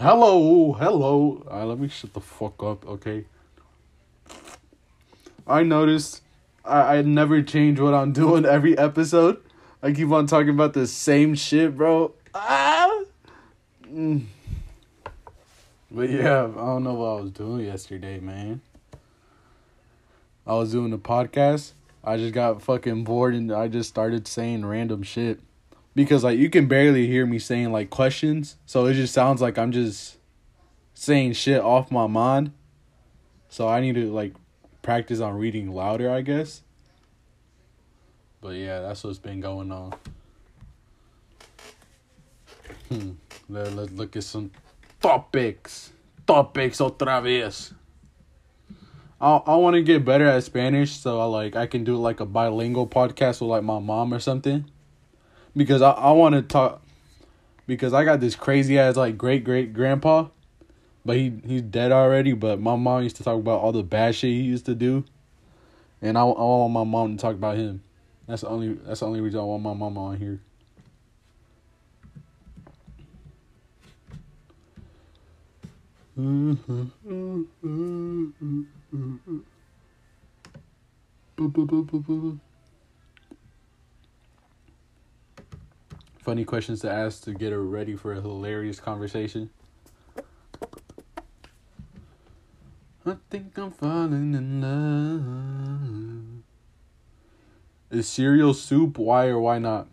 Hello, hello. Uh, let me shut the fuck up, okay? I noticed I, I never change what I'm doing every episode. I keep on talking about the same shit, bro. Ah! Mm. But yeah, I don't know what I was doing yesterday, man. I was doing the podcast. I just got fucking bored and I just started saying random shit. Because like you can barely hear me saying like questions, so it just sounds like I'm just saying shit off my mind. So I need to like practice on reading louder, I guess. But yeah, that's what's been going on. Hmm. Let, let's look at some topics. Topics otra vez. I I want to get better at Spanish, so I like I can do like a bilingual podcast with like my mom or something. Because I I want to talk. Because I got this crazy ass like great great grandpa, but he he's dead already. But my mom used to talk about all the bad shit he used to do, and I, I want my mom to talk about him. That's the only that's the only reason I want my mama on here. Mm-hmm. Funny questions to ask to get her ready for a hilarious conversation. I think I'm falling in love. Is cereal soup? Why or why not?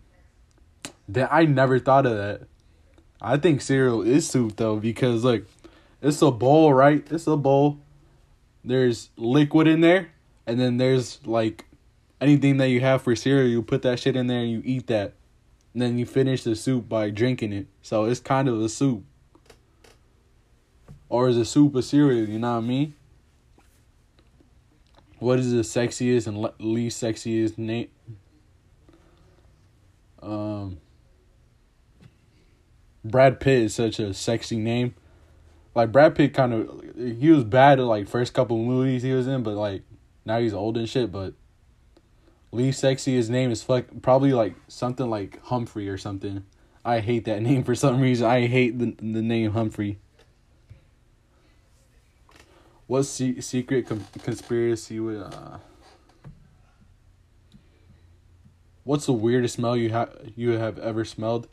That I never thought of that. I think cereal is soup though because like it's a bowl, right? It's a bowl. There's liquid in there, and then there's like anything that you have for cereal. You put that shit in there and you eat that, and then you finish the soup by drinking it. So it's kind of a soup, or is a soup a cereal? You know what I mean? What is the sexiest and le- least sexiest name? Um, Brad Pitt is such a sexy name. Like Brad Pitt, kind of he was bad at like first couple movies he was in, but like now he's old and shit. But least his name is fuck probably like something like Humphrey or something. I hate that name for some reason. I hate the the name Humphrey. What se- secret com- conspiracy would uh What's the weirdest smell you have you have ever smelled?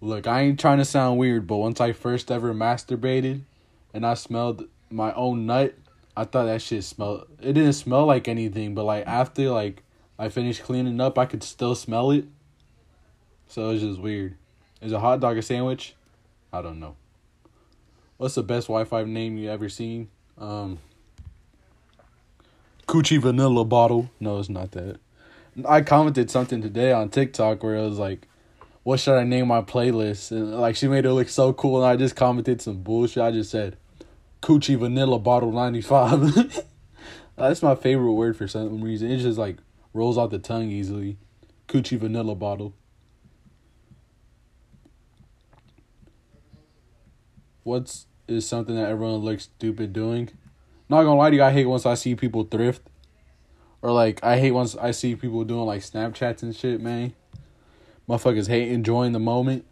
Look, I ain't trying to sound weird, but once I first ever masturbated and I smelled my own nut, I thought that shit smelled it didn't smell like anything, but like after like I finished cleaning up, I could still smell it. So it was just weird. Is a hot dog a sandwich? I don't know. What's the best Wi-Fi name you ever seen? Um, Coochie Vanilla Bottle. No, it's not that. I commented something today on TikTok where it was like, "What should I name my playlist?" And like she made it look so cool, and I just commented some bullshit. I just said, "Coochie Vanilla Bottle 95." That's my favorite word for some reason. It just like rolls off the tongue easily. Coochie Vanilla Bottle. What's is something that everyone looks stupid doing? Not gonna lie to you, I hate once I see people thrift. Or like I hate once I see people doing like Snapchats and shit, man. Motherfuckers hate enjoying the moment.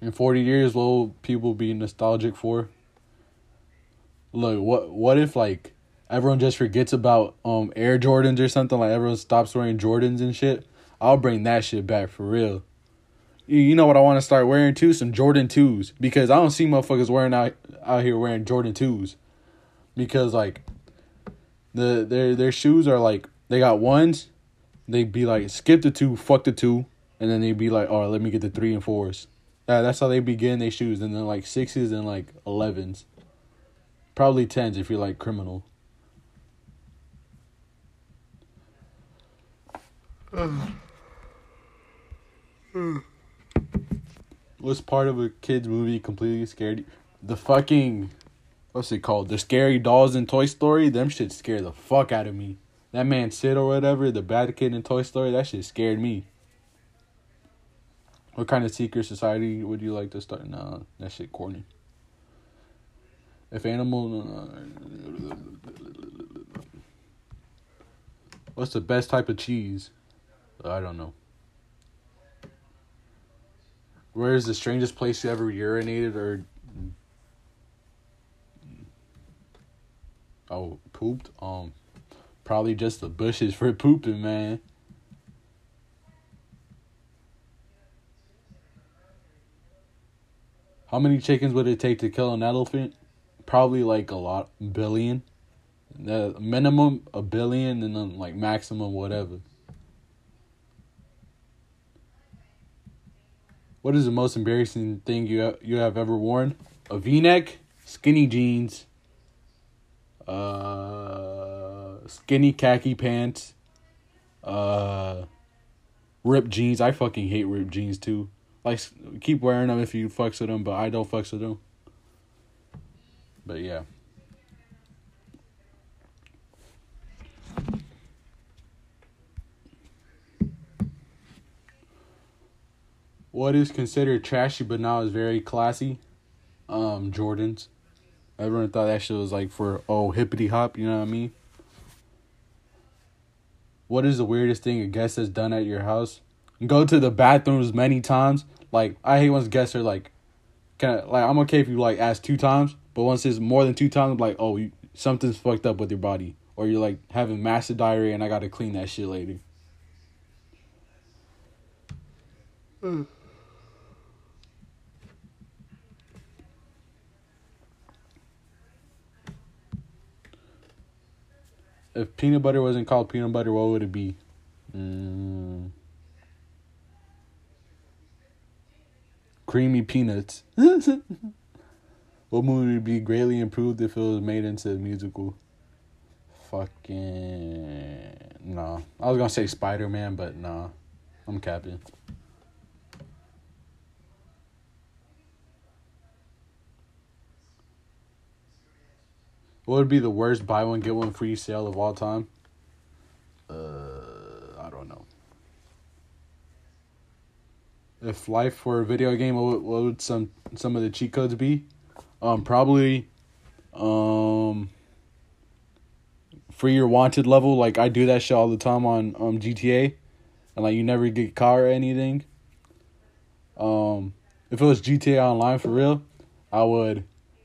In forty years, what will people be nostalgic for? Look, what what if like everyone just forgets about um Air Jordans or something, like everyone stops wearing Jordans and shit? I'll bring that shit back for real. You, know what I want to start wearing too? Some Jordan 2s. Because I don't see motherfuckers wearing out out here wearing Jordan 2s. Because like the their their shoes are like they got ones, They'd be like skip the two, fuck the two, and then they'd be like, oh let me get the three and fours. Uh, that's how they begin their shoes, and then like sixes and like elevens. Probably tens if you're like criminal. What's part of a kid's movie completely scared? The fucking what's it called? The scary dolls in Toy Story. Them shit scare the fuck out of me. That man Sid or whatever, the bad kid in Toy Story, that shit scared me. What kind of secret society would you like to start? Nah, that shit corny. If animal, uh, what's the best type of cheese? I don't know. Where's the strangest place you ever urinated or oh pooped? Um, probably just the bushes for pooping, man. How many chickens would it take to kill an elephant? Probably like a lot, billion. The minimum a billion, and then like maximum whatever. What is the most embarrassing thing you you have ever worn? A V-neck, skinny jeans, uh, skinny khaki pants, uh, ripped jeans. I fucking hate ripped jeans too. Like keep wearing them if you fucks with them, but I don't fucks with them. But yeah. What is considered trashy but now is very classy? Um, Jordans. Everyone thought that shit was like for oh hippity hop, you know what I mean? What is the weirdest thing a guest has done at your house? Go to the bathrooms many times. Like I hate once guests are like, can I, like I'm okay if you like ask two times, but once it's more than two times, I'm like oh you, something's fucked up with your body, or you're like having massive diarrhea and I gotta clean that shit later. If peanut butter wasn't called peanut butter, what would it be? Mm. Creamy peanuts. what movie would be greatly improved if it was made into a musical? Fucking no. I was gonna say Spider Man, but nah. I'm capping. What would be the worst buy one get one free sale of all time? Uh, I don't know. If life were a video game, what would, some some of the cheat codes be? Um, probably, um, free your wanted level. Like I do that shit all the time on um GTA, and like you never get caught or anything. Um, if it was GTA Online for real, I would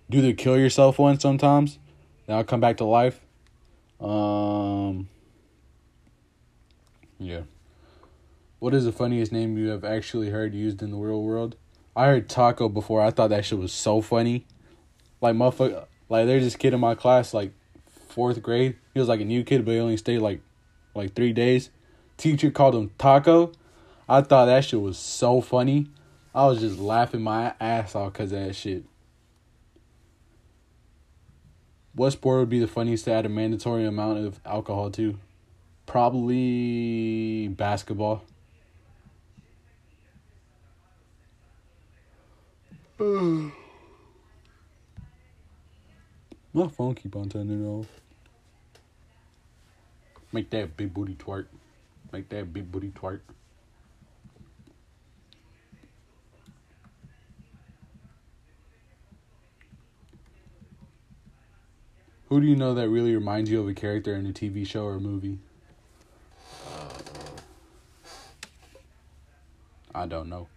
do the kill yourself one sometimes then I'll come back to life. Um. Yeah. What is the funniest name you have actually heard used in the real world? I heard taco before. I thought that shit was so funny. Like motherfucker, like there's this kid in my class, like fourth grade. He was like a new kid, but he only stayed like, like three days. Teacher called him taco. I thought that shit was so funny. I was just laughing my ass off because of that shit. What sport would be the funniest to add a mandatory amount of alcohol to? Probably basketball. My phone keep on turning off. Make that big booty twerk. Make that big booty twerk. Who do you know that really reminds you of a character in a TV show or movie? I don't know.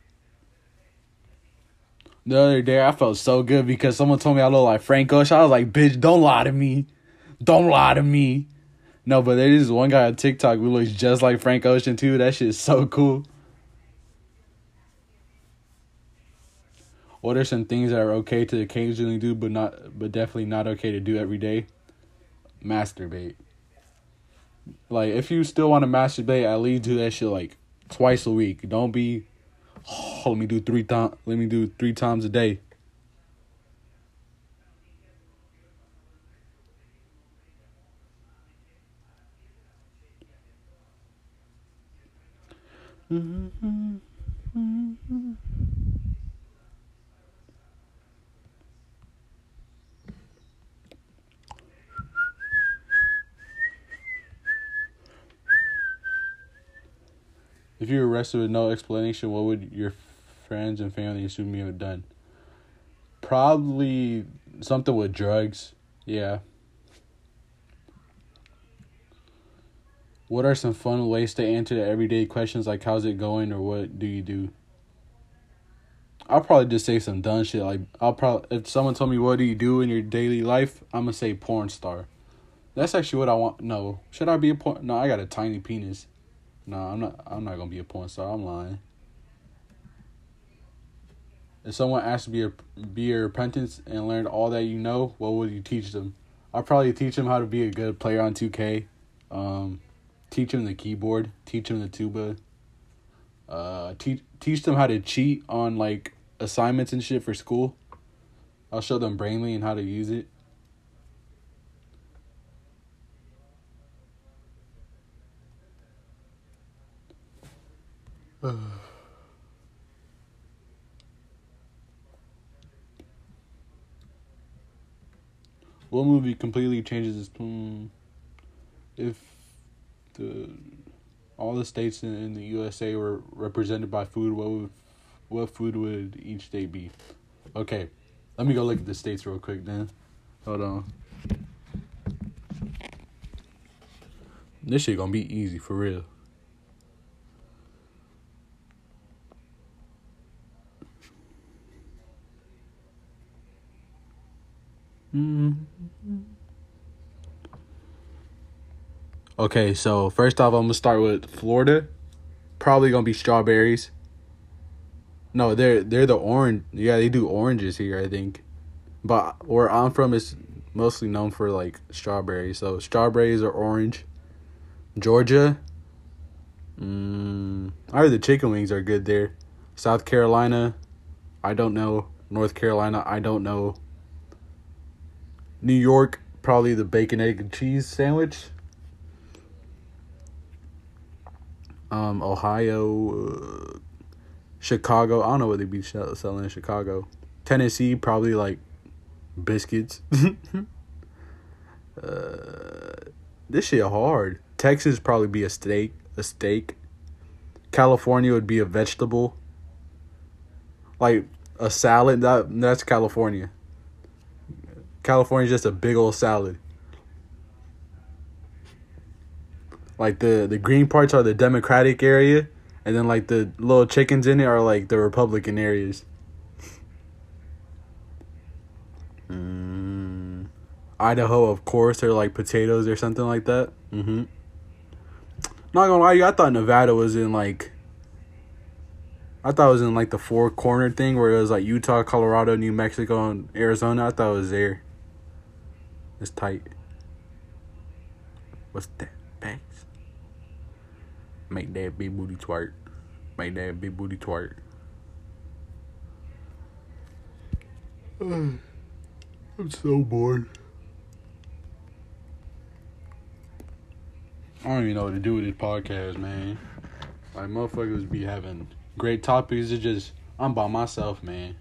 The other day, I felt so good because someone told me I look like Frank Ocean. I was like, bitch, don't lie to me. Don't lie to me. No, but there is one guy on TikTok who looks just like Frank Ocean, too. That shit is so cool. What are some things that are okay to occasionally do, but not, but definitely not okay to do every day? Masturbate. Like, if you still want to masturbate, at least do that shit like twice a week. Don't be, oh, let me do three times. Let me do three times a day. Mm-hmm. Mm-hmm. If you were arrested with no explanation, what would your friends and family assume you have done? Probably something with drugs. Yeah. What are some fun ways to answer the everyday questions like how's it going or what do you do? I'll probably just say some dumb shit. Like I'll probably if someone told me what do you do in your daily life, I'm gonna say porn star. That's actually what I want. No, should I be a porn? No, I got a tiny penis. No, I'm not. I'm not gonna be a porn star. I'm lying. If someone asked to be a be your apprentice and learned all that you know, what would you teach them? I'll probably teach them how to be a good player on two K. Um, teach them the keyboard. Teach them the tuba. Uh, teach teach them how to cheat on like assignments and shit for school. I'll show them Brainly and how to use it. what movie completely changes its hmm, if the all the states in, in the USA were represented by food what would what food would each state be? Okay let me go look at the states real quick then. Hold on. This shit gonna be easy for real Mm-hmm. Okay, so first off, I'm gonna start with Florida. Probably gonna be strawberries. No, they're they're the orange. Yeah, they do oranges here, I think. But where I'm from is mostly known for like strawberries. So strawberries or orange. Georgia. Mm, I heard the chicken wings are good there. South Carolina, I don't know. North Carolina, I don't know. New York, probably the bacon, egg, and cheese sandwich. Um, Ohio, uh, Chicago. I don't know what they be selling in Chicago. Tennessee, probably like biscuits. uh, this shit hard. Texas probably be a steak. A steak. California would be a vegetable. Like a salad. That that's California. California's just a big old salad. Like the the green parts are the Democratic area, and then like the little chickens in it are like the Republican areas. Mm. Idaho, of course, they're like potatoes or something like that. Mm-hmm. Not gonna lie, I thought Nevada was in like. I thought it was in like the four corner thing where it was like Utah, Colorado, New Mexico, and Arizona. I thought it was there. It's tight. What's that? Banks. Make that big booty twerk. Make that big booty twerk. I'm so bored. I don't even know what to do with this podcast, man. Like motherfuckers be having great topics. It's just I'm by myself, man.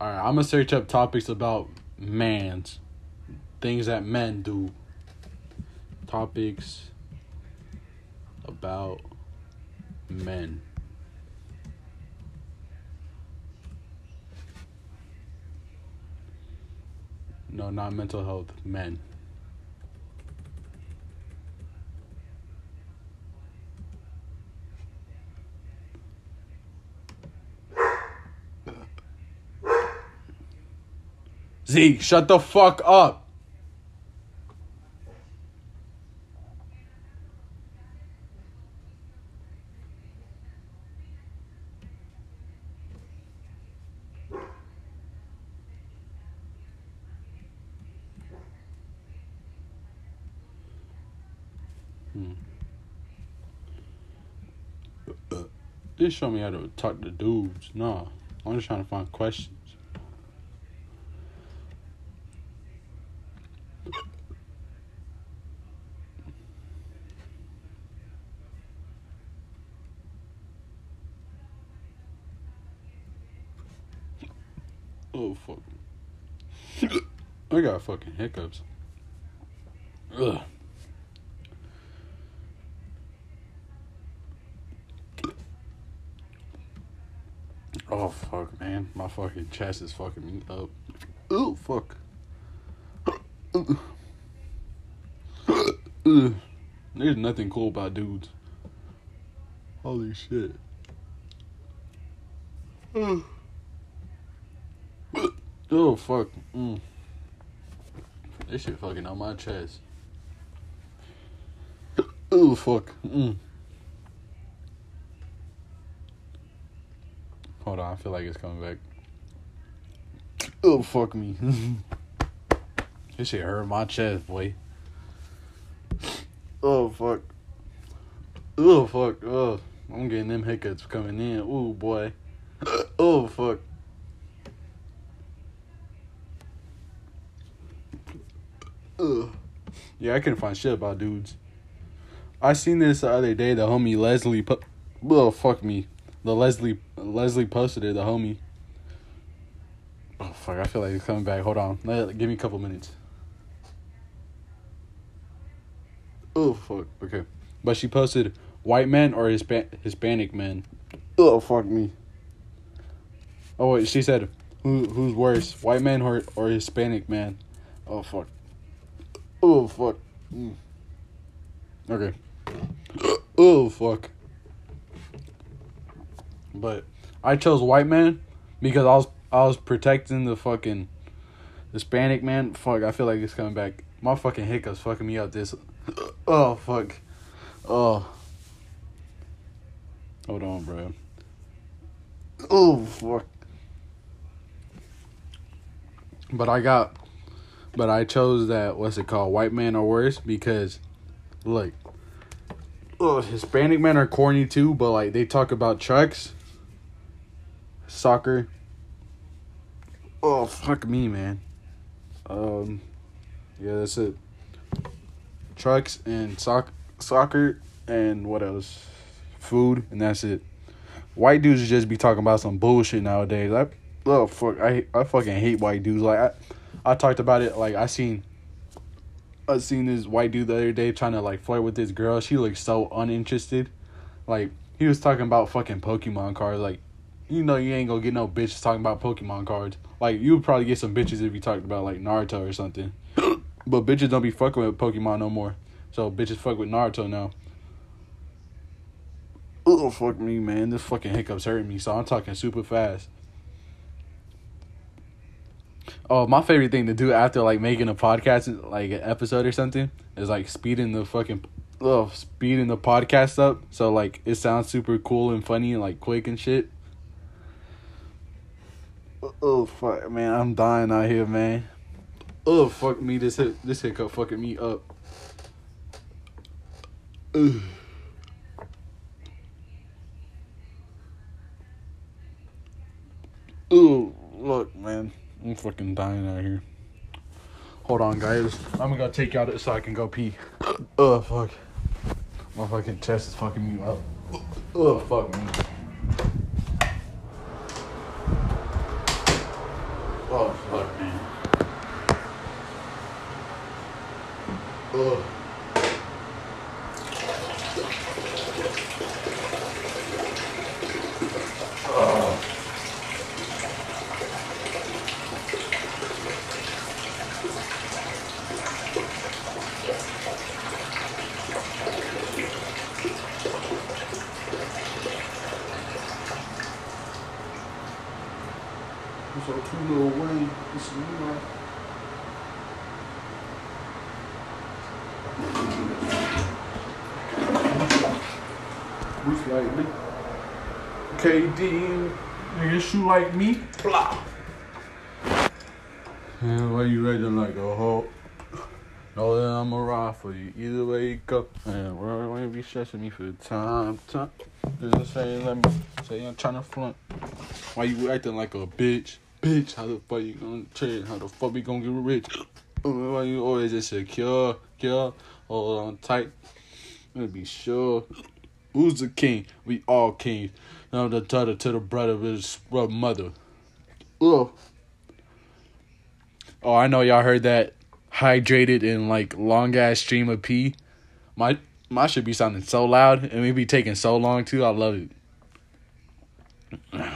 All right, I'm gonna search up topics about mans, things that men do. Topics about men. No, not mental health, men. Zeke, shut the fuck up. Hmm. This show me how to talk to dudes. Nah, I'm just trying to find questions. Oh fuck. I got fucking hiccups. Ugh. Oh fuck, man. My fucking chest is fucking me up. Oh fuck. There's nothing cool about dudes. Holy shit. oh fuck. Mm. This shit fucking on my chest. Oh fuck. Mm. Hold on, I feel like it's coming back. Oh fuck me. this shit hurt my chest, boy. Oh fuck. Oh fuck. Oh, I'm getting them hiccups coming in. Oh boy. Oh fuck. Ugh. Yeah, I couldn't find shit about dudes. I seen this the other day. The homie Leslie put. Oh fuck me. The Leslie Leslie posted it. The homie. Oh fuck! I feel like it's coming back. Hold on. Give me a couple minutes. Oh fuck. Okay, but she posted white man or Hispa- Hispanic man. Oh fuck me. Oh wait, she said who who's worse, white man or or Hispanic man? Oh fuck. Oh fuck. Mm. Okay. oh fuck. But I chose white man because I was I was protecting the fucking Hispanic man. Fuck, I feel like it's coming back. My fucking hiccups fucking me up. This. Oh fuck. Oh. Hold on, bro. Oh fuck. But I got, but I chose that. What's it called? White man or worse because. Oh, Hispanic men are corny too, but like they talk about trucks, soccer. Oh fuck me, man. Um, yeah, that's it. Trucks and soc- soccer and what else? Food and that's it. White dudes just be talking about some bullshit nowadays. I oh fuck, I I fucking hate white dudes. Like I, I talked about it. Like I seen. I seen this white dude the other day trying to like flirt with this girl. She looked so uninterested. Like he was talking about fucking Pokemon cards. Like, you know, you ain't gonna get no bitches talking about Pokemon cards. Like you would probably get some bitches if you talked about like Naruto or something. but bitches don't be fucking with Pokemon no more. So bitches fuck with Naruto now. Oh fuck me, man! This fucking hiccups hurting me, so I'm talking super fast. Oh, my favorite thing to do after like making a podcast, like an episode or something, is like speeding the fucking, oh, speeding the podcast up so like it sounds super cool and funny and like quick and shit. Oh fuck, man! I'm dying out here, man. Oh fuck me! This hit, this hiccup fucking me up. Ugh. Ooh, look, man. I'm fucking dying out here. Hold on, guys. I'm gonna take out out so I can go pee. Oh, fuck. My fucking chest is fucking me up. Oh, fuck me. Oh, fuck, man. Oh. So two little Wayne, this is you know. Bruce like me. KD, nigga shoot like me. Blah. Yeah, why you acting like a hoe? Know that I'm a ride for you. Either way you go. Man, why stressing me for time? Time. Just say let me say I'm trying to front. Why you acting like a bitch? Bitch, how the fuck you gonna trade? How the fuck we gonna get rich? Why you always just secure, hold on tight? Gonna be sure. Who's the king? We all kings. Now the daughter to the brother of his mother. Ugh. Oh, I know y'all heard that hydrated and like long ass stream of pee. My my should be sounding so loud and it be taking so long too. I love it.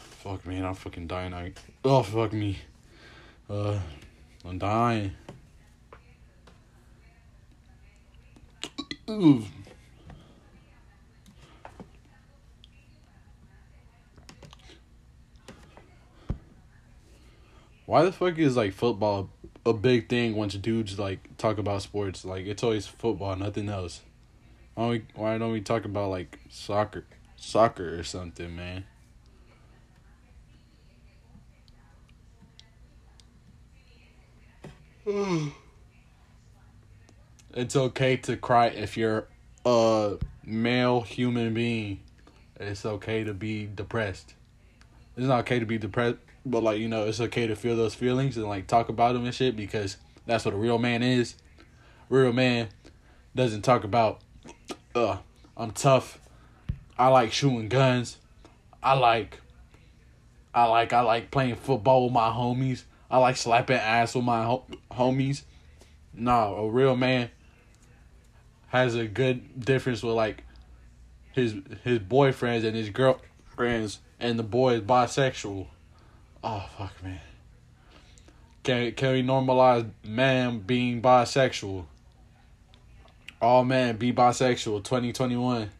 fuck man, I'm fucking dying. I oh fuck me. Uh I'm dying. Ooh. Why the fuck is like football a big thing once dudes like talk about sports? Like it's always football, nothing else. Why don't we why don't we talk about like soccer soccer or something, man? it's okay to cry if you're a male human being. It's okay to be depressed. It's not okay to be depressed, but like you know, it's okay to feel those feelings and like talk about them and shit because that's what a real man is. Real man doesn't talk about, uh, I'm tough. I like shooting guns. I like. I like I like playing football with my homies. I like slapping ass with my ho- homies. No, a real man has a good difference with like his his boyfriends and his girlfriends, and the boy is bisexual. Oh fuck, man. Can can we normalize man being bisexual? All man be bisexual. Twenty twenty one.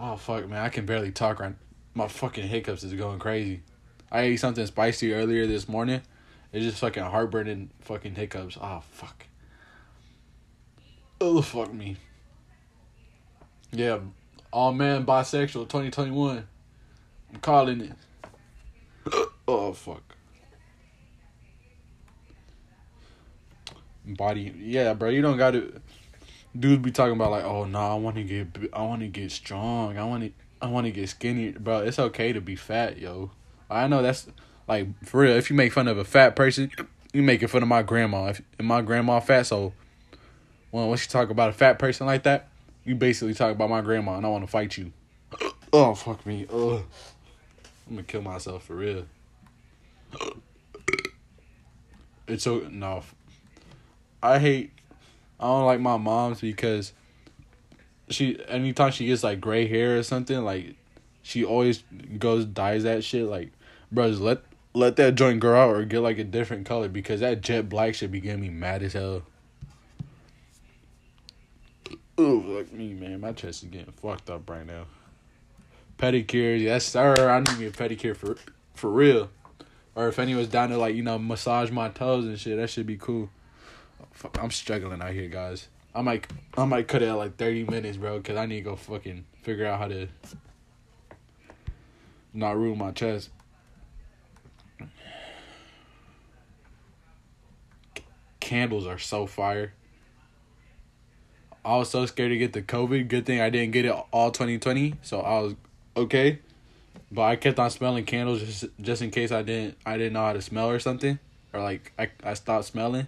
Oh fuck, man! I can barely talk right. My fucking hiccups is going crazy. I ate something spicy earlier this morning. It's just fucking heartburning fucking hiccups. Oh fuck. Oh fuck me. Yeah, all man bisexual 2021. I'm calling it. Oh fuck. Body, yeah, bro. You don't got to. Dudes be talking about like, oh no, nah, I want to get, I want to get strong. I want to, I want to get skinny, bro. It's okay to be fat, yo. I know that's like for real. If you make fun of a fat person, you making fun of my grandma. If, if my grandma fat, so when when she talk about a fat person like that, you basically talk about my grandma, and I want to fight you. oh fuck me. Ugh. I'm gonna kill myself for real. It's so no. I hate. I don't like my mom's because she anytime she gets like gray hair or something like she always goes dyes that shit like bros let let that joint grow out or get like a different color because that jet black should be getting me mad as hell. Oh, like me, man. My chest is getting fucked up right now. Pedicures, yes, sir. I need me a pedicure for for real. Or if anyone's down to like you know massage my toes and shit, that should be cool. I'm struggling out here, guys. I might I might cut it at like thirty minutes, bro, because I need to go fucking figure out how to not ruin my chest. Candles are so fire. I was so scared to get the COVID. Good thing I didn't get it all 2020, so I was okay. But I kept on smelling candles just just in case I didn't I didn't know how to smell or something, or like I I stopped smelling.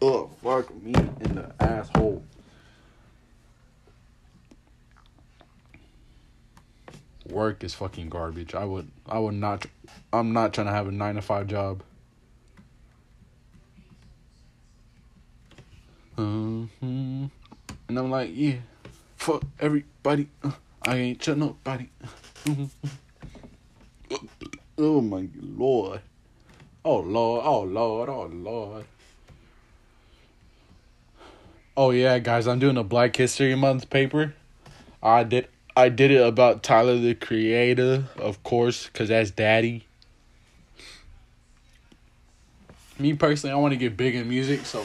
Oh fuck me in the asshole. Work is fucking garbage. I would I would not I'm not trying to have a 9 to 5 job. Mm-hmm. And I'm like, yeah, fuck everybody. I ain't shut nobody. oh my lord. Oh lord, oh lord, oh lord. Oh yeah, guys, I'm doing a Black History Month paper. I did I did it about Tyler the Creator, of course, cuz that's daddy. Me personally, I want to get big in music, so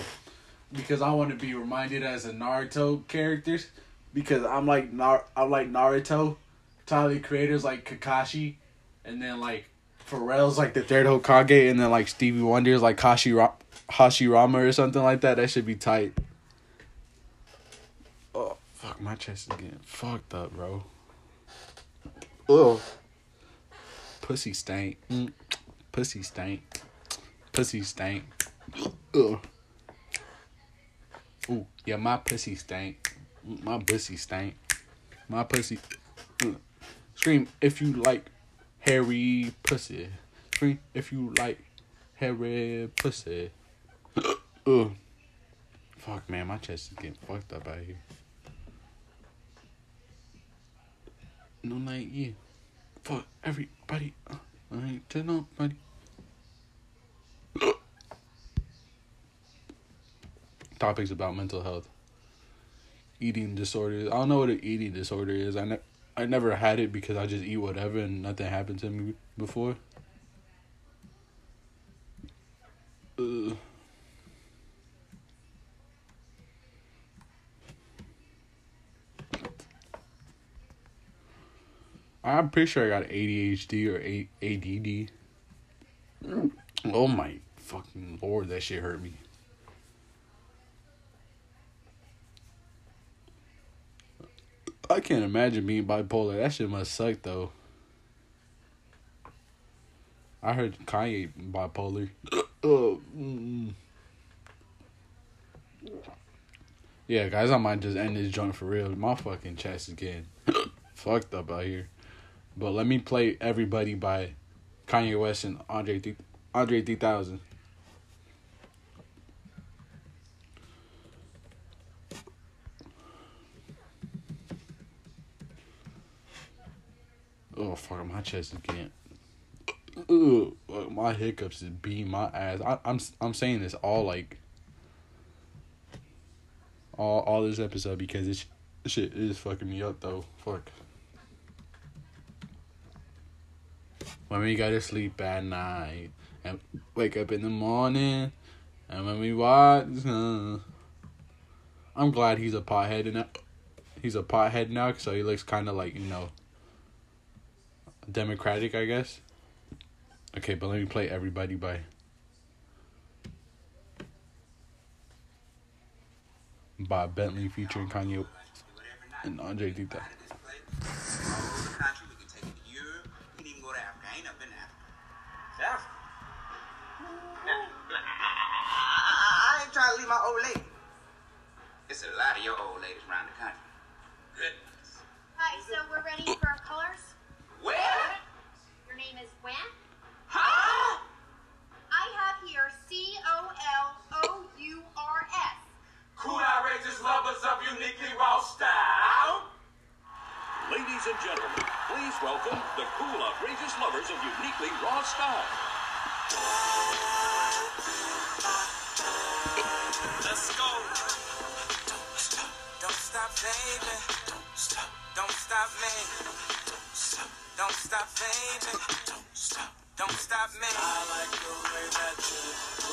because I want to be reminded as a Naruto characters because I'm like Nar I'm like Naruto, Tyler the Creator's like Kakashi, and then like Pharrell's like the third Hokage, and then like Stevie Wonder's like Kashi Ra- Hashirama or something like that. That should be tight. Oh fuck, my chest is getting fucked up, bro. Ugh. Pussy stank. Mm. Pussy stank. Pussy stank. Ugh. Ooh, yeah, my pussy stank. My pussy stank. My pussy. Mm. Scream if you like hairy pussy. Scream if you like hairy pussy. Ugh. Fuck, man, my chest is getting fucked up out here. No, like, yeah. Fuck everybody. Uh, I ain't tell nobody. topics about mental health. Eating disorders. I don't know what an eating disorder is. I ne- I never had it because I just eat whatever and nothing happened to me before. Uh, I'm pretty sure I got ADHD or A- ADD. Oh my fucking lord, that shit hurt me. I can't imagine being bipolar. That shit must suck though. I heard Kanye bipolar. oh, mm. Yeah, guys, I might just end this joint for real. My fucking chest is getting fucked up out here. But let me play Everybody by Kanye West and Andre Th- Andre 3000. Fuck, my chest is getting. Ugh, my hiccups is beating my ass. I, I'm I'm saying this all like. All all this episode because it's shit is fucking me up though. Fuck. When we go to sleep at night and wake up in the morning, and when we watch, uh, I'm glad he's a pothead now. He's a pothead now, so he looks kind of like you know democratic, I guess. Okay, but let me play Everybody by by Bentley featuring Kanye and Andre 3000. I ain't trying to leave my old lady. It's a lot of your old ladies Ladies and gentlemen, please welcome the cool, outrageous lovers of uniquely raw style. Let's go. Don't stop, don't stop, baby. Don't stop, don't stop me. Don't stop, don't stop, baby. Don't stop, don't stop me. I like the way that you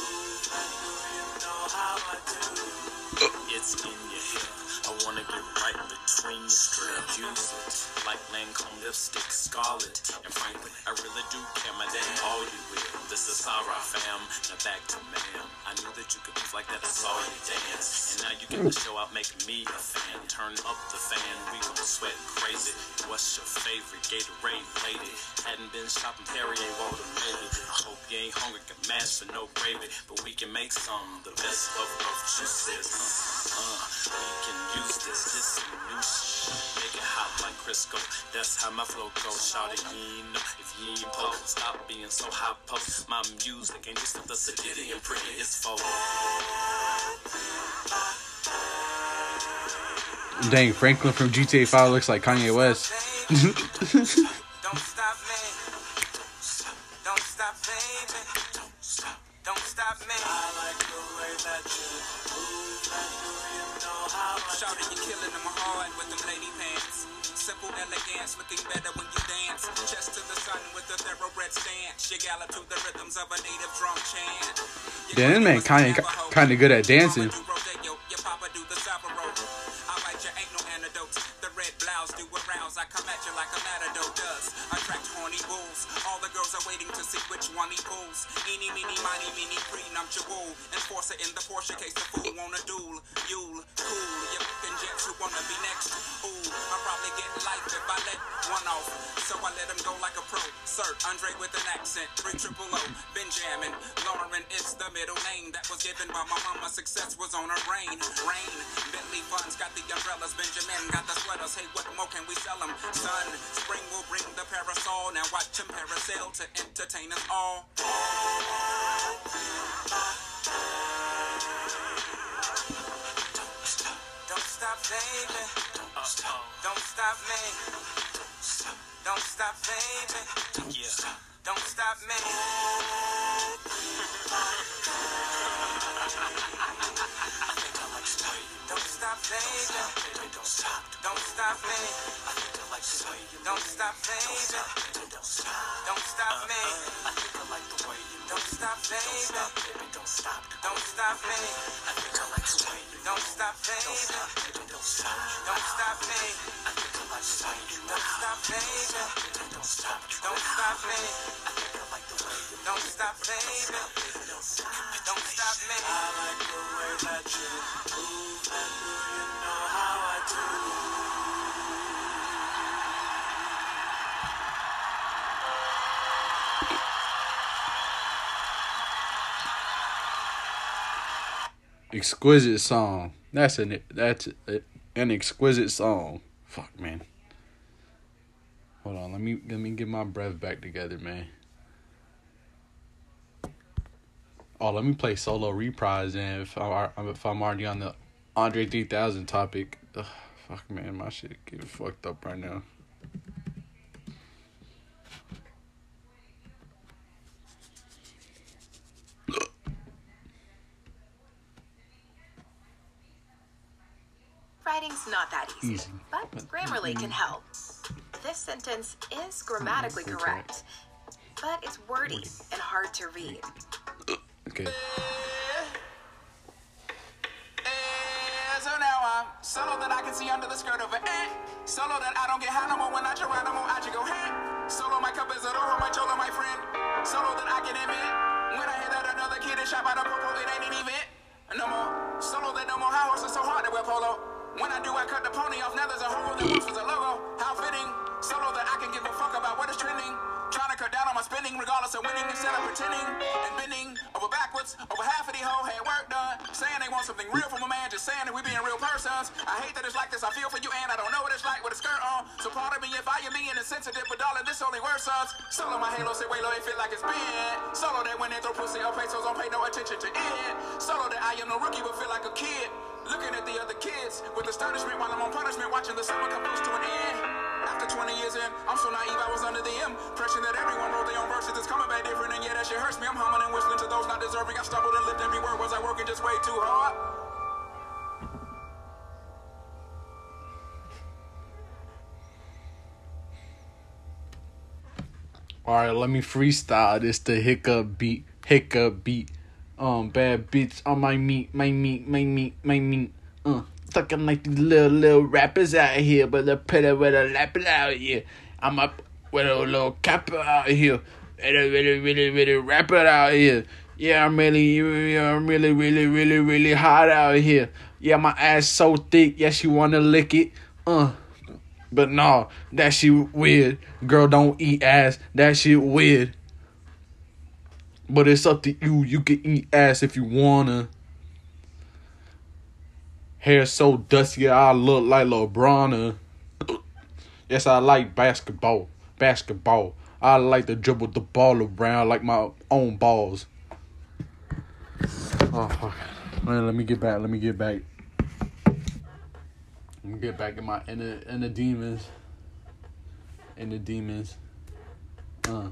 lipstick, scarlet. And frankly, I really do care, my damn all you will. This is Sarah fam. Now back to ma'am. I knew that you could move like that. I saw you dance. And now you get to show out, making me a fan. Turn up the fan, we gon' sweat crazy. What's your favorite Gatorade lady? Hadn't been shopping Perrier, water maybe. I hope you ain't hungry, got mash for no gravy. But we can make some, the best of both juices. Uh, uh, we can use this, this new shit. Make it hot like Crisco. That's how my flow goes. Shout it, you know. If you ain't po, stop being so hot po. My music ain't just the city and pretty, it's for. Dang, Franklin from GTA 5 looks like Kanye West. elegance, looking better when you dance. Chest to the sun with a thoroughbred stance. You gallop to the rhythms of a native drum chant. You Damn, this man kinda kinda good at dancing. Mama do your papa do the Savaro. I bite you, ain't no antidotes. The red blouse do arouse. I come at you like a matador does. Attract horny bulls. All the girls are waiting to see which one he pulls. Eeny, meeny, miny, meeny, prenuptial. Enforcer in the Porsche case the fool wanna duel. You'll cool. You fucking jets who wanna be next. Ooh, I'll probably get like a pro. Sir, Andre with an accent. Three triple O. Benjamin. Lauren is the middle name that was given by my mama. Success was on her brain. Rain. Bentley funds got the umbrellas. Benjamin got the sweaters. Hey, what more can we sell them? Sun. Spring will bring the parasol. Now watch him parasail to entertain us all. Don't stop, baby. Don't stop. Don't stop me. Don't stop, baby. Yeah. Don't stop me. Stop, baby. Baby, don't stop. Don't stop me. I think I like Don't stop, baby. Don't stop. Don't stop me. I think I like the way you Don't stop, baby. Don't stop. Don't stop uh, me. Uh, I think I like the way you Don't stop, baby. Don't stop. Don't stop me. I think I like the way you Don't stop, baby. Don't stop. Don't stop me. I think I like the way you Don't stop, baby. Don't stop. Don't stop me. I like the way that you move and Exquisite song. That's an that's an exquisite song. Fuck man. Hold on, let me let me get my breath back together, man. Oh, let me play solo reprise and if I'm if I'm already on the Andre 3000 topic. Ugh, fuck man, my shit getting fucked up right now. Writing's not that easy, Easy. but Grammarly can help. This sentence is grammatically correct, but it's wordy and hard to read. Okay. Eh, So now I'm solo that I can see under the skirt of an ant. Solo that I don't get high no more when I try no more. I just go hand. Solo my cup is a rojo, my cholo, my friend. Solo that I can invent. When I hear that another kid is shot by the popo, it ain't an event. No more solo that no more high horses so hard to wear polo. When I do, I cut the pony off. Now there's a hole that once was a logo. How fitting. Solo that I can give a fuck about what is trending. Trying to cut down on my spending, regardless of winning, instead of pretending and bending over backwards. Over half of the whole had work done. Saying they want something real from a man, just saying that we being real persons. I hate that it's like this. I feel for you, and I don't know what it's like with a skirt on. So pardon me if I am being insensitive, but darling, this only worse us. Solo my halo, say way low, it feel like it's been. Solo that when they throw pussy or pesos, don't pay no attention to it. Solo that I am no rookie, but feel like a kid. Looking at the other kids with astonishment while I'm on punishment, watching the summer come close to an end. After 20 years in, I'm so naive, I was under the impression that everyone wrote their own verses. It's coming back different, and yeah, that shit hurts me. I'm humming and whistling to those not deserving. I stumbled and lived every word. Was I working just way too hard? All right, let me freestyle this the hiccup beat, hiccup beat. Um, bad bitch on my meat, my meat, my meat, my meat. Uh, fucking like these little little rappers out here, but they put it with a lapper out here. I'm up with a little capper out here, and a really, really, really rapper out here. Yeah, I'm really, yeah, I'm really, really, really, really hot out here. Yeah, my ass so thick, yeah, she wanna lick it. Uh. But no, that shit weird. Girl, don't eat ass. That shit weird. But it's up to you. You can eat ass if you wanna. Hair so dusty, I look like LeBron. yes, I like basketball. Basketball. I like to dribble the ball around like my own balls. Oh fuck. Man, let me get back. Let me get back. Let me get back in my inner inner demons. Inner demons. Uh.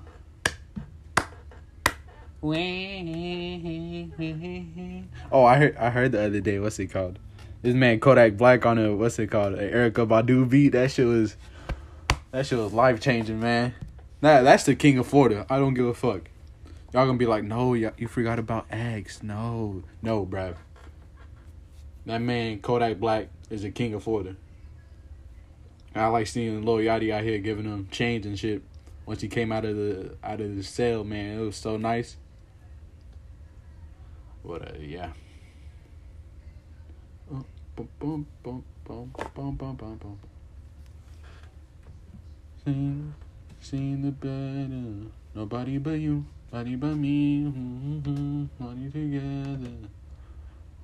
Oh, I heard I heard the other day. What's it called? This man Kodak Black on a what's it called? A Erykah Badu beat. That shit was that shit was life changing, man. Nah, that's the king of Florida. I don't give a fuck. Y'all gonna be like, no, y- you forgot about eggs. No, no, bruh. That man Kodak Black is the king of Florida. I like seeing Lil Yachty out here giving him change and shit. Once he came out of the out of the cell, man, it was so nice. But uh, yeah. Uh, bum, bum, bum, bum, bum, bum, bum, bum. Seen, seen the better. Nobody but you, nobody but me. Mm-hmm, money together.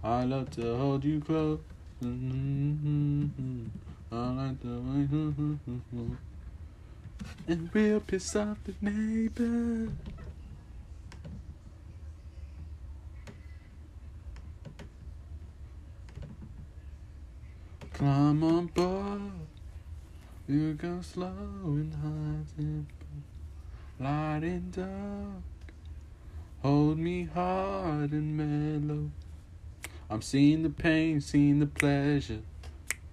I love to hold you close. Mm-hmm. I like the way. Mm-hmm. And we'll piss off the neighbor. Climb on board. You go slow and high tempo, light and dark. Hold me hard and mellow. I'm seeing the pain, seeing the pleasure.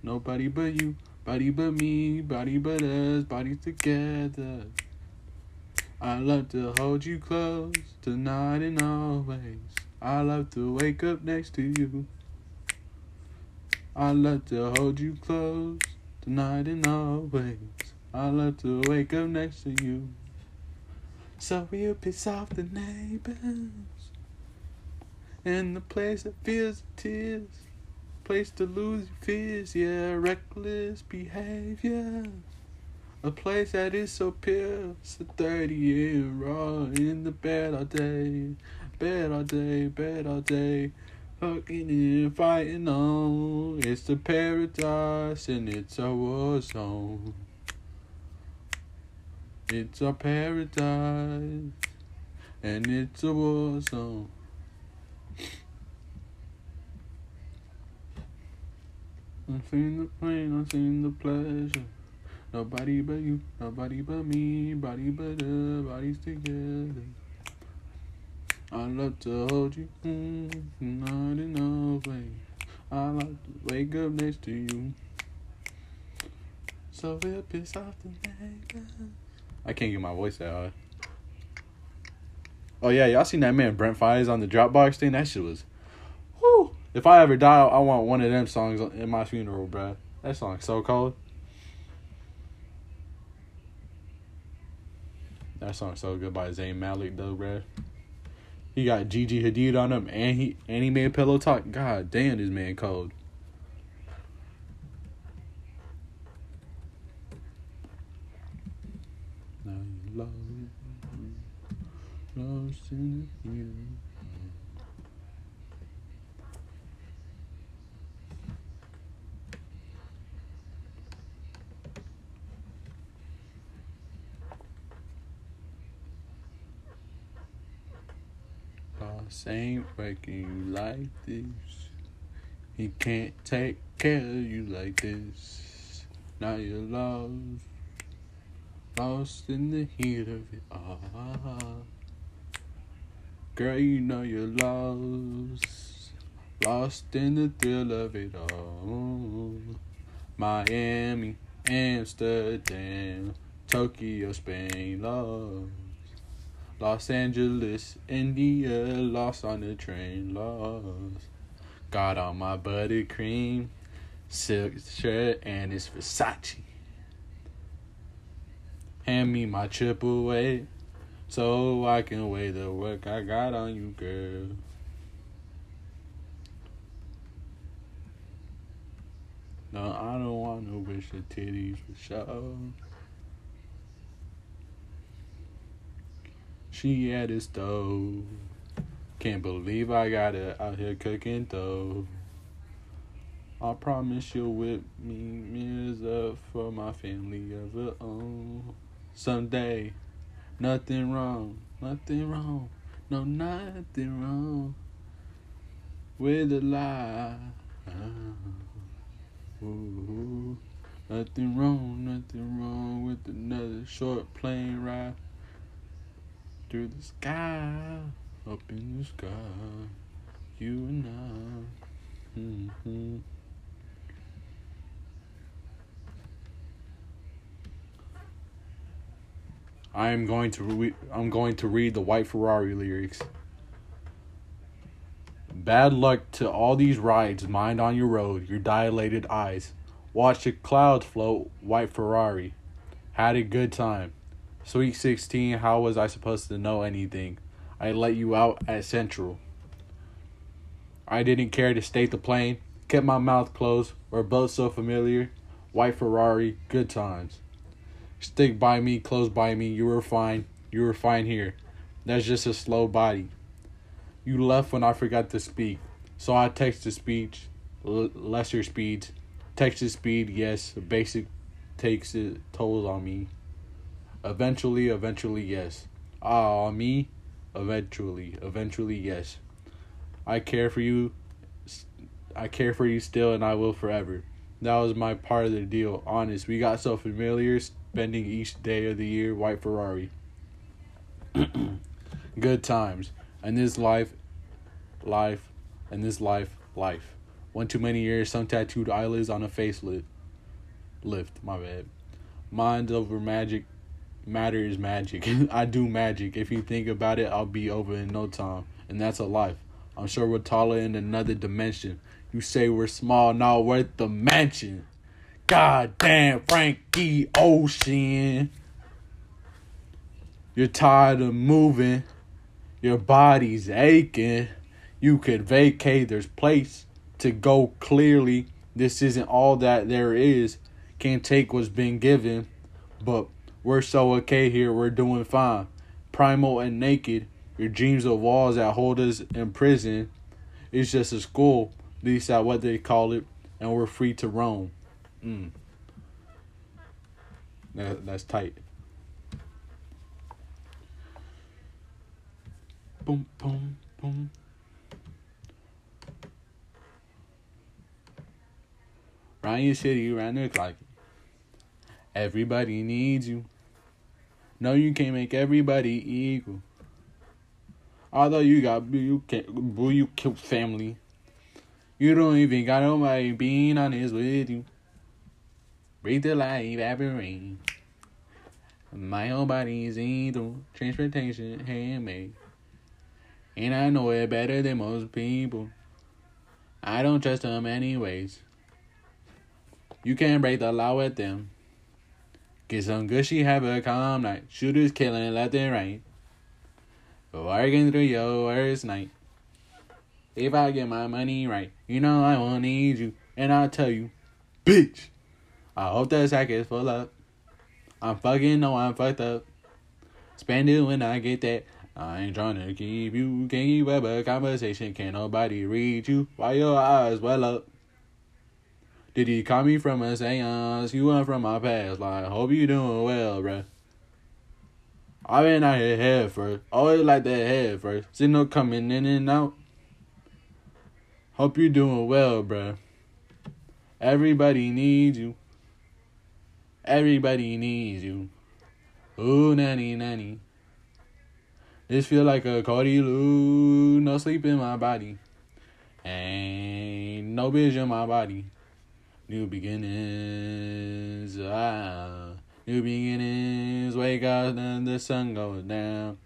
Nobody but you, Body but me, body but us, bodies together. I love to hold you close tonight and always. I love to wake up next to you. I love to hold you close tonight and always. I love to wake up next to you. So we'll piss off the neighbors. And the place that feels the tears. Place to lose your fears, yeah, reckless behavior. A place that is so pure, so 30 year raw in the bed all day, bed all day, bed all day. Fucking and fighting on, it's the paradise and it's a war zone. It's a paradise and it's a war zone. I've seen the pain, I've seen the pleasure. Nobody but you, nobody but me, body but us, bodies together. I love to hold you, mm, not in way. I like to wake up next to you. So we'll piss off the neighbors. I can't get my voice out. Oh yeah, y'all seen that man Brent Faiyaz on the Dropbox thing? That shit was, whoo. If I ever die, I want one of them songs in my funeral, bruh. That song's so cold. That song's so good by Zayn Malik though, bruh. He got Gigi Hadid on him, and he and he made Pillow Talk. God damn, this man cold. Lost in. Boss ain't working you like this. He can't take care of you like this. Now you're lost, lost in the heat of it all. Girl, you know you're lost, lost in the thrill of it all. Miami, Amsterdam, Tokyo, Spain, lost. Los Angeles, India, lost on the train, lost. Got on my buttercream silk shirt and it's Versace. Hand me my triple weight so I can weigh the work I got on you, girl. No, I don't want no wish the titties for sure. She at the stove. Can't believe I got her out here cooking though. I promise you'll whip me meals up for my family of her own. Someday, nothing wrong, nothing wrong, no nothing wrong with a lie. Ooh, nothing wrong, nothing wrong with another short plane ride through the sky, up in the sky, you and I. hmm I am going to re- I'm going to read the White Ferrari lyrics. Bad luck to all these rides, mind on your road, your dilated eyes. Watch the clouds float, white Ferrari. Had a good time. Sweet 16, how was I supposed to know anything? I let you out at Central. I didn't care to state the plane, kept my mouth closed, we're both so familiar. White Ferrari, good times. Stick by me, close by me, you were fine, you were fine here. That's just a slow body. You left when I forgot to speak, so I texted speech, l- lesser speeds. Texted speed, yes, basic takes it tolls on me. Eventually, eventually, yes. Ah, me? Eventually, eventually, yes. I care for you. I care for you still, and I will forever. That was my part of the deal. Honest, we got so familiar, spending each day of the year white Ferrari. Good times, and this life, life, and this life, life. One too many years, some tattooed eyelids on a facelift. lift. My bad. Mind over magic. Matter is magic. I do magic. If you think about it, I'll be over in no time, and that's a life. I'm sure we're taller in another dimension. You say we're small, not worth the mention. God damn, Frankie Ocean. You're tired of moving. Your body's aching. You could vacate. There's place to go clearly. This isn't all that there is. Can't take what's been given. But we're so okay here. We're doing fine. Primal and naked. Your dreams of walls that hold us in prison. It's just a school. At least that's what they call it. And we're free to roam. Mm. That, that's tight. Boom, boom, boom. Your city, round the clock. Everybody needs you. No, you can't make everybody equal. Although you got you can't boo you cute family. You don't even got nobody being honest with you. Breathe the life every rain. My whole body is in transportation handmade. And I know it better than most people. I don't trust them anyways. You can't break the law with them. Get some gushy, have a calm night. Shooters killing left and right. But working through your worst night. If I get my money right, you know I won't need you. And I'll tell you, bitch. I hope that sack is full up. I'm fucking know I'm fucked up. Spend it when I get that. I ain't trying to keep you. Can't keep up a conversation. Can't nobody read you. Why your eyes well up? Did he call me from a seance? You went from my past. Like, hope you doing well, bruh. I been out here head first. Always like that head first. Signal coming in and out. Hope you doing well, bruh. Everybody needs you. Everybody needs you. Ooh, nanny, nanny. This feel like a Cody Lou. No sleep in my body. Ain't no bitch in my body. New beginnings. Ah. New beginnings. Wake up and the sun goes down.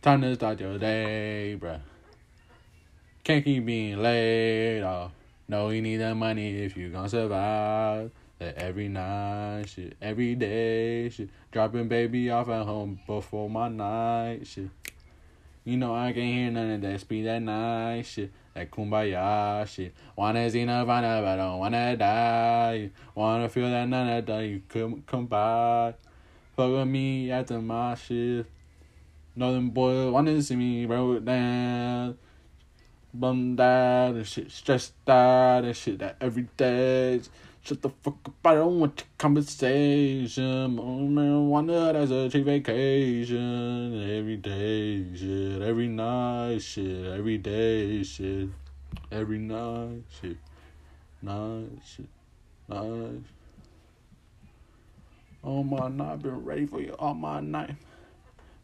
Time to start your day, bruh. Can't keep being laid off. No, you need that money if you gonna survive. That every night shit, every day shit. Dropping baby off at home before my night shit. You know I can't hear none of that speed that night shit. That kumbaya shit. Wanna see Nirvana, but I don't wanna die. Wanna feel that none of that you could come by. Fuck with me after my shift. Northern boy wanna see me broke down. Bummed out and shit, stressed out and shit that every day. Shut the fuck up, I don't want your conversation. Oh, marijuana, that's a cheap vacation. Every day, shit. Every night, shit. Every day, shit. Every night, shit. Night, shit. Night. All my night, been ready for you all my night.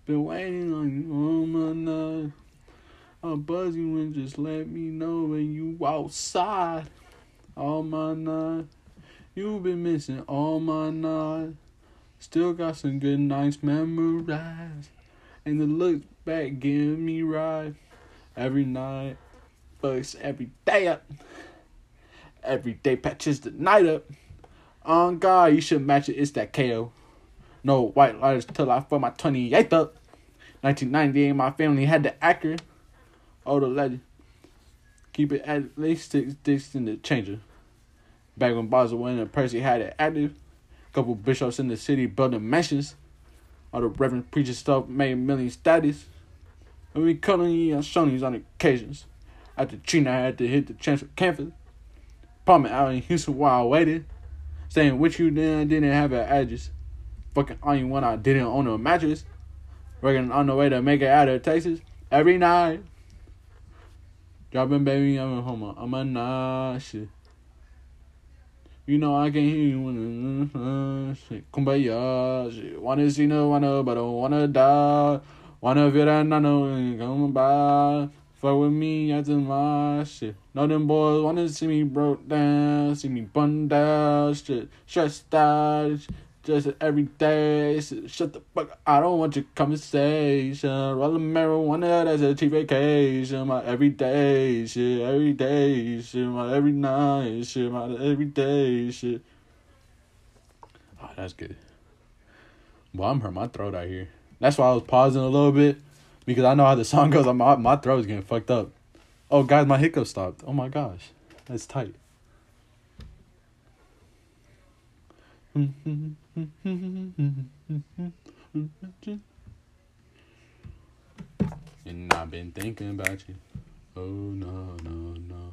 Been waiting on you all my night. I'm buzzing when just let me know when you outside. All my night. You've been missing all my nights. Still got some good nights memorized. And the look back give me right. Every night. Bugs every day up. Every day patches the night up. On God, you should match it. It's that KO. No white lighters till I for my 28th up. 1998, my family had the Acura. Oh, the legend. Keep it at least six sticks in the changer. Back when went and Percy had it active. a Couple bishops in the city building mansions. All the reverend preacher stuff made million status. And we you on Shoney's on occasions. After Trina had to hit the transfer campus. Apartment out in Houston while I waited. Saying which you then didn't have an address. Fucking on you when I didn't own a mattress. Working on the way to make it out of Texas. Every night. Dropping baby, I'm a homo. I'm a nah shit. You know I can't hear you when uh, shit. Kumbaya shit. Wanna see no wanna, but don't wanna die. Wanna feel that I know and come by. Fuck with me after my shit. Know them boys wanna see me broke down, see me bun down, shit, stressed out, just every day. Shut the fuck up. I don't want your conversation. Rolling marijuana, that's a cheap vacation. My everyday shit, every day shit, my every night shit, my everyday shit. Oh, that's good. Well, I'm hurt my throat out here. That's why I was pausing a little bit because I know how the song goes. My my throat is getting fucked up. Oh, guys, my hiccup stopped. Oh my gosh, that's tight. And I've been thinking about you. Oh no no no.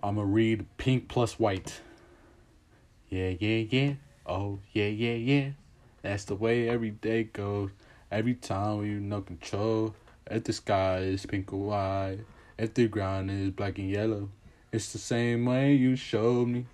I'ma read pink plus white. Yeah, yeah, yeah. Oh, yeah, yeah, yeah. That's the way every day goes. Every time we no control. If the sky is pink or white. If the ground is black and yellow. It's the same way you showed me.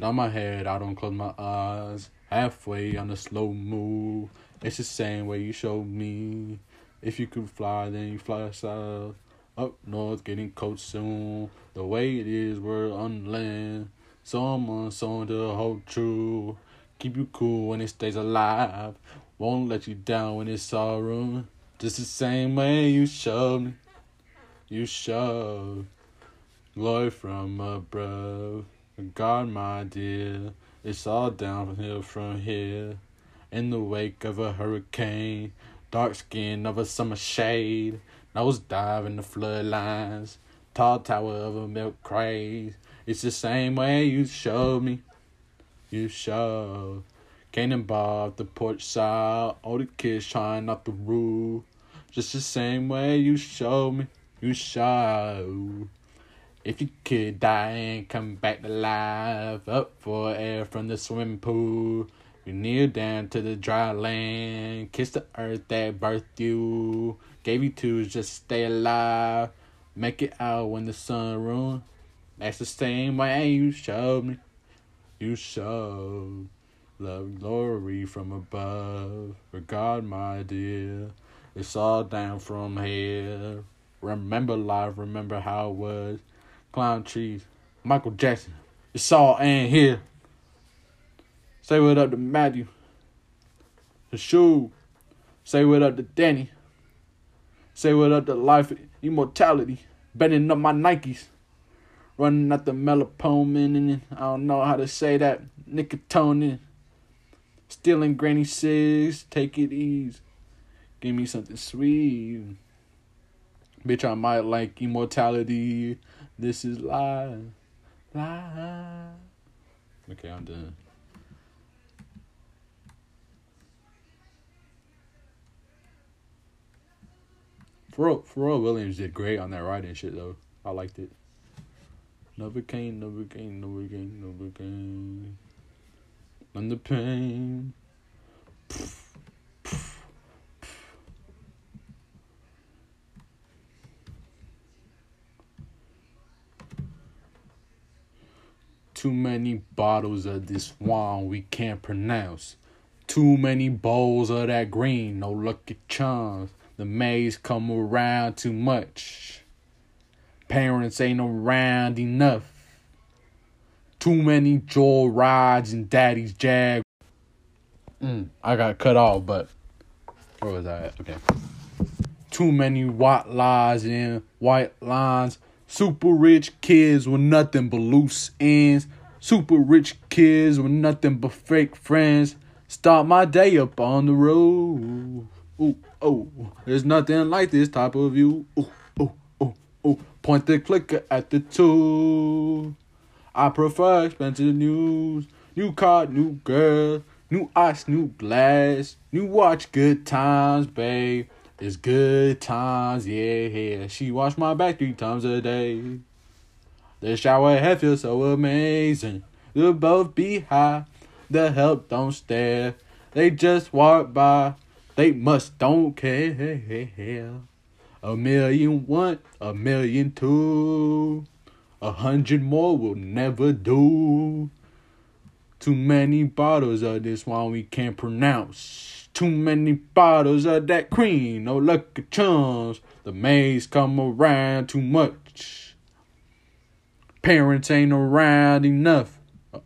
Now my head, I don't close my eyes. Halfway on a slow move. It's the same way you showed me. If you could fly, then you fly south. Up north, getting cold soon. The way it is, we're on land. Someone someone to hold true. Keep you cool when it stays alive. Won't let you down when it's all ruined. Just the same way you showed me. You showed glory from above. God, my dear, it's all downhill from here. In the wake of a hurricane, dark skin of a summer shade, nose dive in the floodlines, tall tower of a milk crate. It's the same way you showed me. You showed. Cannonball off the porch side, all the kids trying not to roof. Just the same way you showed me. You showed. If you could die and come back to life, up for air from the swimming pool. You kneel down to the dry land, kiss the earth that birthed you, gave you two is just stay alive, make it out when the sun ruined. That's the same way you showed me. You showed love glory from above. Regard, my dear, it's all down from here. Remember life, remember how it was. Climb trees, Michael Jackson. It's all in here. Say what up to Matthew. The shoe. Say what up to Danny. Say what up to life, immortality. Bending up my Nikes. Running out the melatonin and I don't know how to say that. Nicotine. Stealing granny cigs. Take it easy. Give me something sweet. Bitch, I might like immortality. This is life. Life. Okay, I'm done. Pharrell, Pharrell Williams did great on that writing shit though. I liked it. Never came, never came, never came, never came. Under pain. Too many bottles of this wine we can't pronounce. Too many bowls of that green, no lucky charms. The maids come around too much. Parents ain't around enough. Too many joy rides and daddy's jag. Mm, I got cut off, but where was I at? Okay. Too many white lies and white lines. Super rich kids with nothing but loose ends. Super rich kids with nothing but fake friends. Start my day up on the road. Ooh, oh, there's nothing like this type of view. Ooh, oh, oh, oh. Point the clicker at the tool. I prefer expensive news. New car, new girl, new ice, new glass, new watch. Good times, babe. It's good times, yeah, yeah. She washed my back three times a day. The shower head feels so amazing. We'll both be high. The help don't stare. They just walk by. They must don't care. A million one, a million two. A hundred more will never do. Too many bottles of this one we can't pronounce. Too many bottles of that cream, no lucky charms. The maids come around too much. Parents ain't around enough.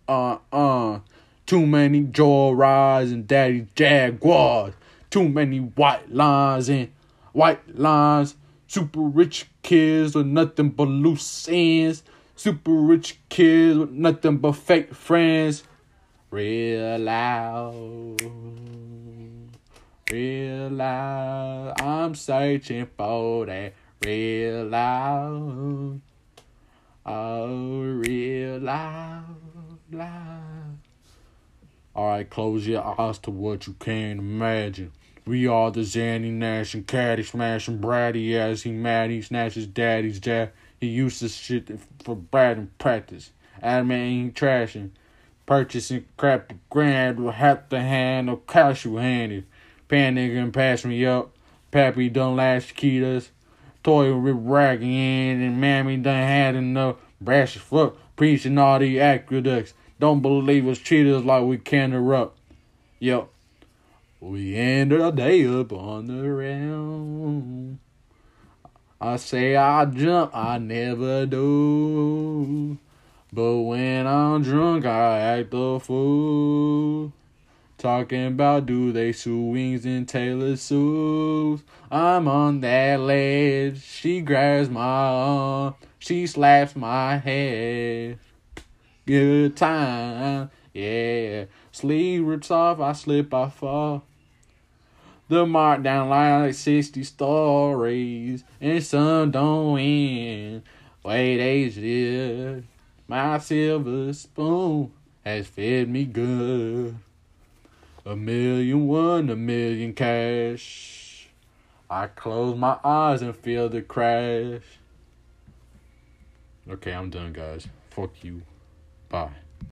Uh uh. Too many joy rides and daddy jaguars. Too many white lines and white lines. Super rich kids with nothing but loose ends. Super rich kids with nothing but fake friends. Real loud. Real loud. I'm searching for that real loud. Oh, real loud, loud. Alright, close your eyes to what you can't imagine. We are the Zanny Nash and Caddy Smash and Bratty as he mad he snatches daddy's jack. He used this shit for Brad in practice. Adam ain't trashing. Purchasing crap to grand will have to hand or cash you handed. Panic and pass me up. Pappy done latch keys. Toy rip ragging in and mammy done had enough. Brash as fuck. Preaching all the aqueducts. Don't believe us cheaters like we can erupt. Yep. We ended our day up on the round. I say I jump, I never do. But when I'm drunk, I act a fool. Talking about do they swings in Taylor suits? I'm on that ledge. She grabs my arm. She slaps my head. Good time, yeah. Sleeve rips off, I slip, I fall. The mark down like 60 stories, and some don't win. Wait, age did. My silver spoon has fed me good. A million one, a million cash. I close my eyes and feel the crash. Okay, I'm done, guys. Fuck you. Bye.